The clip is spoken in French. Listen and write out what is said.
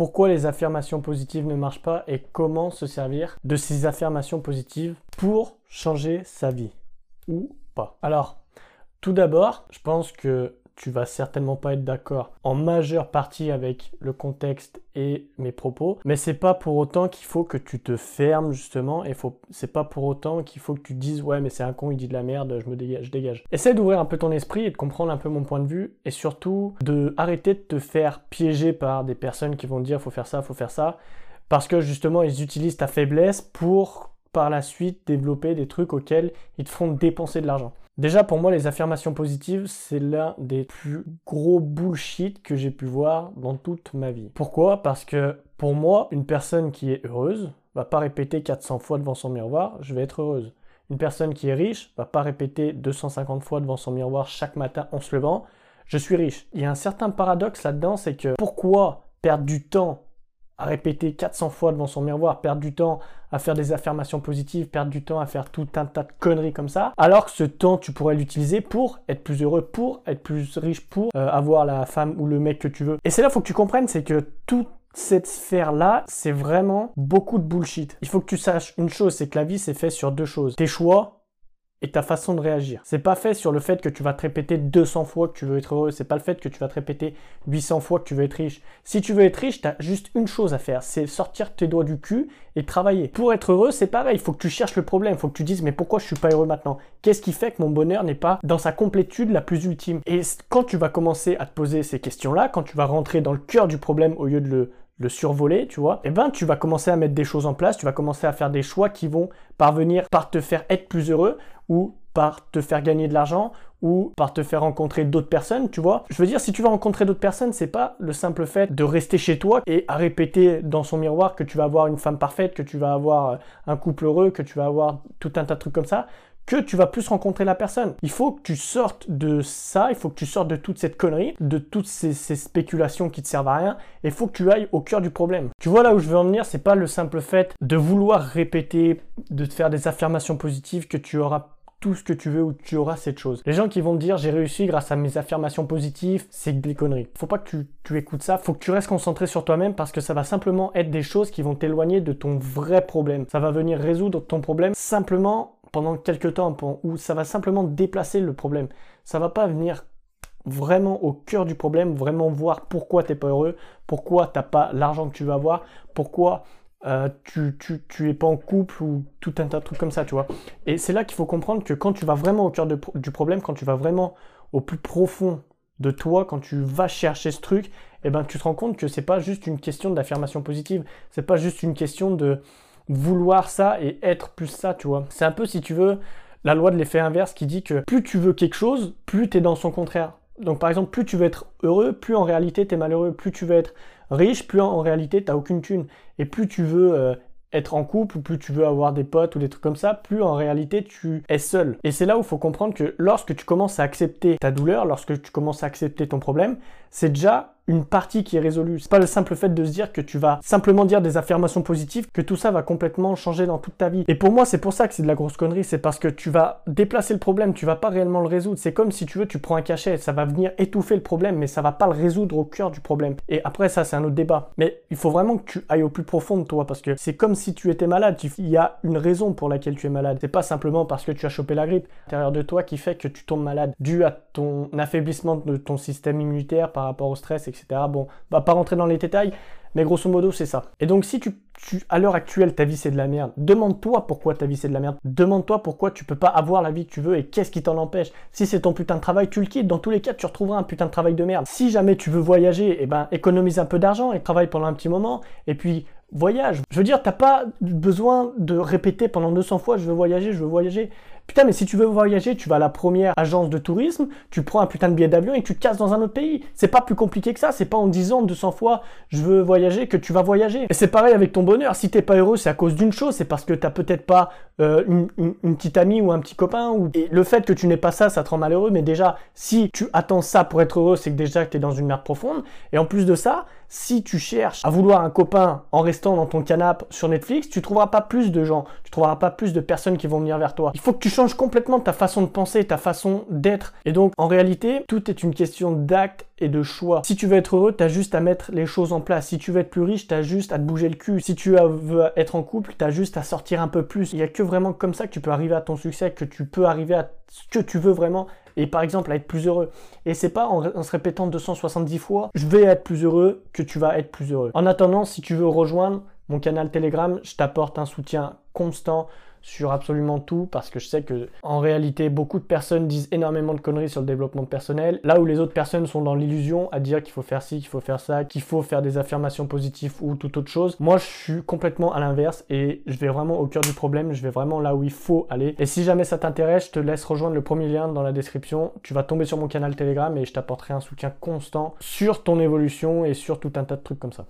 pourquoi les affirmations positives ne marchent pas et comment se servir de ces affirmations positives pour changer sa vie ou pas. Alors, tout d'abord, je pense que tu vas certainement pas être d'accord en majeure partie avec le contexte et mes propos, mais c'est pas pour autant qu'il faut que tu te fermes justement et faut c'est pas pour autant qu'il faut que tu dises ouais mais c'est un con il dit de la merde je me dégage je dégage. Essaie d'ouvrir un peu ton esprit et de comprendre un peu mon point de vue et surtout de arrêter de te faire piéger par des personnes qui vont dire faut faire ça faut faire ça parce que justement ils utilisent ta faiblesse pour par la suite développer des trucs auxquels ils te font dépenser de l'argent. Déjà, pour moi, les affirmations positives, c'est l'un des plus gros bullshit que j'ai pu voir dans toute ma vie. Pourquoi? Parce que pour moi, une personne qui est heureuse va pas répéter 400 fois devant son miroir, je vais être heureuse. Une personne qui est riche va pas répéter 250 fois devant son miroir chaque matin en se levant, je suis riche. Il y a un certain paradoxe là-dedans, c'est que pourquoi perdre du temps à répéter 400 fois devant son miroir, perdre du temps à faire des affirmations positives, perdre du temps à faire tout un tas de conneries comme ça, alors que ce temps, tu pourrais l'utiliser pour être plus heureux, pour être plus riche, pour euh, avoir la femme ou le mec que tu veux. Et c'est là, faut que tu comprennes, c'est que toute cette sphère-là, c'est vraiment beaucoup de bullshit. Il faut que tu saches une chose, c'est que la vie, c'est fait sur deux choses. Tes choix et ta façon de réagir. C'est pas fait sur le fait que tu vas te répéter 200 fois que tu veux être heureux, c'est pas le fait que tu vas te répéter 800 fois que tu veux être riche. Si tu veux être riche, tu as juste une chose à faire, c'est sortir tes doigts du cul et travailler. Pour être heureux, c'est pareil, il faut que tu cherches le problème, il faut que tu dises mais pourquoi je suis pas heureux maintenant? Qu'est-ce qui fait que mon bonheur n'est pas dans sa complétude la plus ultime? Et quand tu vas commencer à te poser ces questions-là, quand tu vas rentrer dans le cœur du problème au lieu de le le survoler, tu vois, eh ben tu vas commencer à mettre des choses en place, tu vas commencer à faire des choix qui vont parvenir par te faire être plus heureux ou par te faire gagner de l'argent ou par te faire rencontrer d'autres personnes, tu vois. Je veux dire, si tu vas rencontrer d'autres personnes, c'est pas le simple fait de rester chez toi et à répéter dans son miroir que tu vas avoir une femme parfaite, que tu vas avoir un couple heureux, que tu vas avoir tout un tas de trucs comme ça que tu vas plus rencontrer la personne. Il faut que tu sortes de ça, il faut que tu sortes de toute cette connerie, de toutes ces, spéculations qui te servent à rien, et il faut que tu ailles au cœur du problème. Tu vois là où je veux en venir, c'est pas le simple fait de vouloir répéter, de te faire des affirmations positives que tu auras tout ce que tu veux ou tu auras cette chose. Les gens qui vont te dire j'ai réussi grâce à mes affirmations positives, c'est des conneries. Faut pas que tu, écoutes ça, faut que tu restes concentré sur toi-même parce que ça va simplement être des choses qui vont t'éloigner de ton vrai problème. Ça va venir résoudre ton problème simplement pendant quelques temps où ça va simplement déplacer le problème. Ça va pas venir vraiment au cœur du problème, vraiment voir pourquoi tu n'es pas heureux, pourquoi tu n'as pas l'argent que tu veux avoir, pourquoi euh, tu, tu, es pas en couple ou tout un tas de trucs comme ça, tu vois. Et c'est là qu'il faut comprendre que quand tu vas vraiment au cœur du problème, quand tu vas vraiment au plus profond de toi, quand tu vas chercher ce truc, eh ben tu te rends compte que c'est pas juste une question d'affirmation positive, c'est pas juste une question de vouloir ça et être plus ça, tu vois. C'est un peu, si tu veux, la loi de l'effet inverse qui dit que plus tu veux quelque chose, plus tu es dans son contraire. Donc par exemple, plus tu veux être heureux, plus en réalité tu es malheureux. Plus tu veux être riche, plus en réalité tu aucune thune. Et plus tu veux euh, être en couple, plus tu veux avoir des potes ou des trucs comme ça, plus en réalité tu es seul. Et c'est là où il faut comprendre que lorsque tu commences à accepter ta douleur, lorsque tu commences à accepter ton problème, c'est déjà une partie qui est résolue. C'est pas le simple fait de se dire que tu vas simplement dire des affirmations positives que tout ça va complètement changer dans toute ta vie. Et pour moi, c'est pour ça que c'est de la grosse connerie, c'est parce que tu vas déplacer le problème, tu vas pas réellement le résoudre. C'est comme si tu veux, tu prends un cachet, ça va venir étouffer le problème, mais ça va pas le résoudre au cœur du problème. Et après ça, c'est un autre débat. Mais il faut vraiment que tu ailles au plus profond de toi parce que c'est comme si tu étais malade. Il y a une raison pour laquelle tu es malade. C'est pas simplement parce que tu as chopé la grippe à l'intérieur de toi qui fait que tu tombes malade dû à ton affaiblissement de ton système immunitaire par rapport au stress, etc. Bon, on va pas rentrer dans les détails, mais grosso modo, c'est ça. Et donc, si tu, à l'heure actuelle, ta vie c'est de la merde, demande-toi pourquoi ta vie c'est de la merde. Demande-toi pourquoi tu peux pas avoir la vie que tu veux et qu'est-ce qui t'en empêche. Si c'est ton putain de travail, tu le quittes. Dans tous les cas, tu retrouveras un putain de travail de merde. Si jamais tu veux voyager, eh ben, économise un peu d'argent et travaille pendant un petit moment. Et puis, voyage. Je veux dire, t'as pas besoin de répéter pendant 200 fois je veux voyager, je veux voyager. Putain, mais si tu veux voyager, tu vas à la première agence de tourisme, tu prends un putain de billet d'avion et tu te casses dans un autre pays. C'est pas plus compliqué que ça. C'est pas en disant 200 fois je veux voyager que tu vas voyager. Et c'est pareil avec ton bonheur. Si t'es pas heureux, c'est à cause d'une chose. C'est parce que t'as peut-être pas euh, une, petite amie ou un petit copain. Et le fait que tu n'aies pas ça, ça te rend malheureux. Mais déjà, si tu attends ça pour être heureux, c'est que déjà que t'es dans une merde profonde. Et en plus de ça, si tu cherches à vouloir un copain en restant dans ton canapé sur Netflix, tu trouveras pas plus de gens. Tu trouveras pas plus de personnes qui vont venir vers toi. Il faut que tu changes complètement ta façon de penser, ta façon d'être. Et donc, en réalité, tout est une question d'acte et de choix. Si tu veux être heureux, tu as juste à mettre les choses en place. Si tu veux être plus riche, tu as juste à te bouger le cul. Si tu veux être en couple, tu as juste à sortir un peu plus. Il n'y a que vraiment comme ça que tu peux arriver à ton succès, que tu peux arriver à ce que tu veux vraiment et par exemple à être plus heureux. Et c'est pas en, se répétant 270 fois je vais être plus heureux que tu vas être plus heureux. En attendant, si tu veux rejoindre mon canal Telegram, je t'apporte un soutien constant sur absolument tout parce que je sais que en réalité beaucoup de personnes disent énormément de conneries sur le développement personnel là où les autres personnes sont dans l'illusion à dire qu'il faut faire ci, qu'il faut faire ça, qu'il faut faire des affirmations positives ou toute autre chose. Moi je suis complètement à l'inverse et je vais vraiment au cœur du problème, je vais vraiment là où il faut aller. Et si jamais ça t'intéresse, je te laisse rejoindre le premier lien dans la description. Tu vas tomber sur mon canal Telegram et je t'apporterai un soutien constant sur ton évolution et sur tout un tas de trucs comme ça.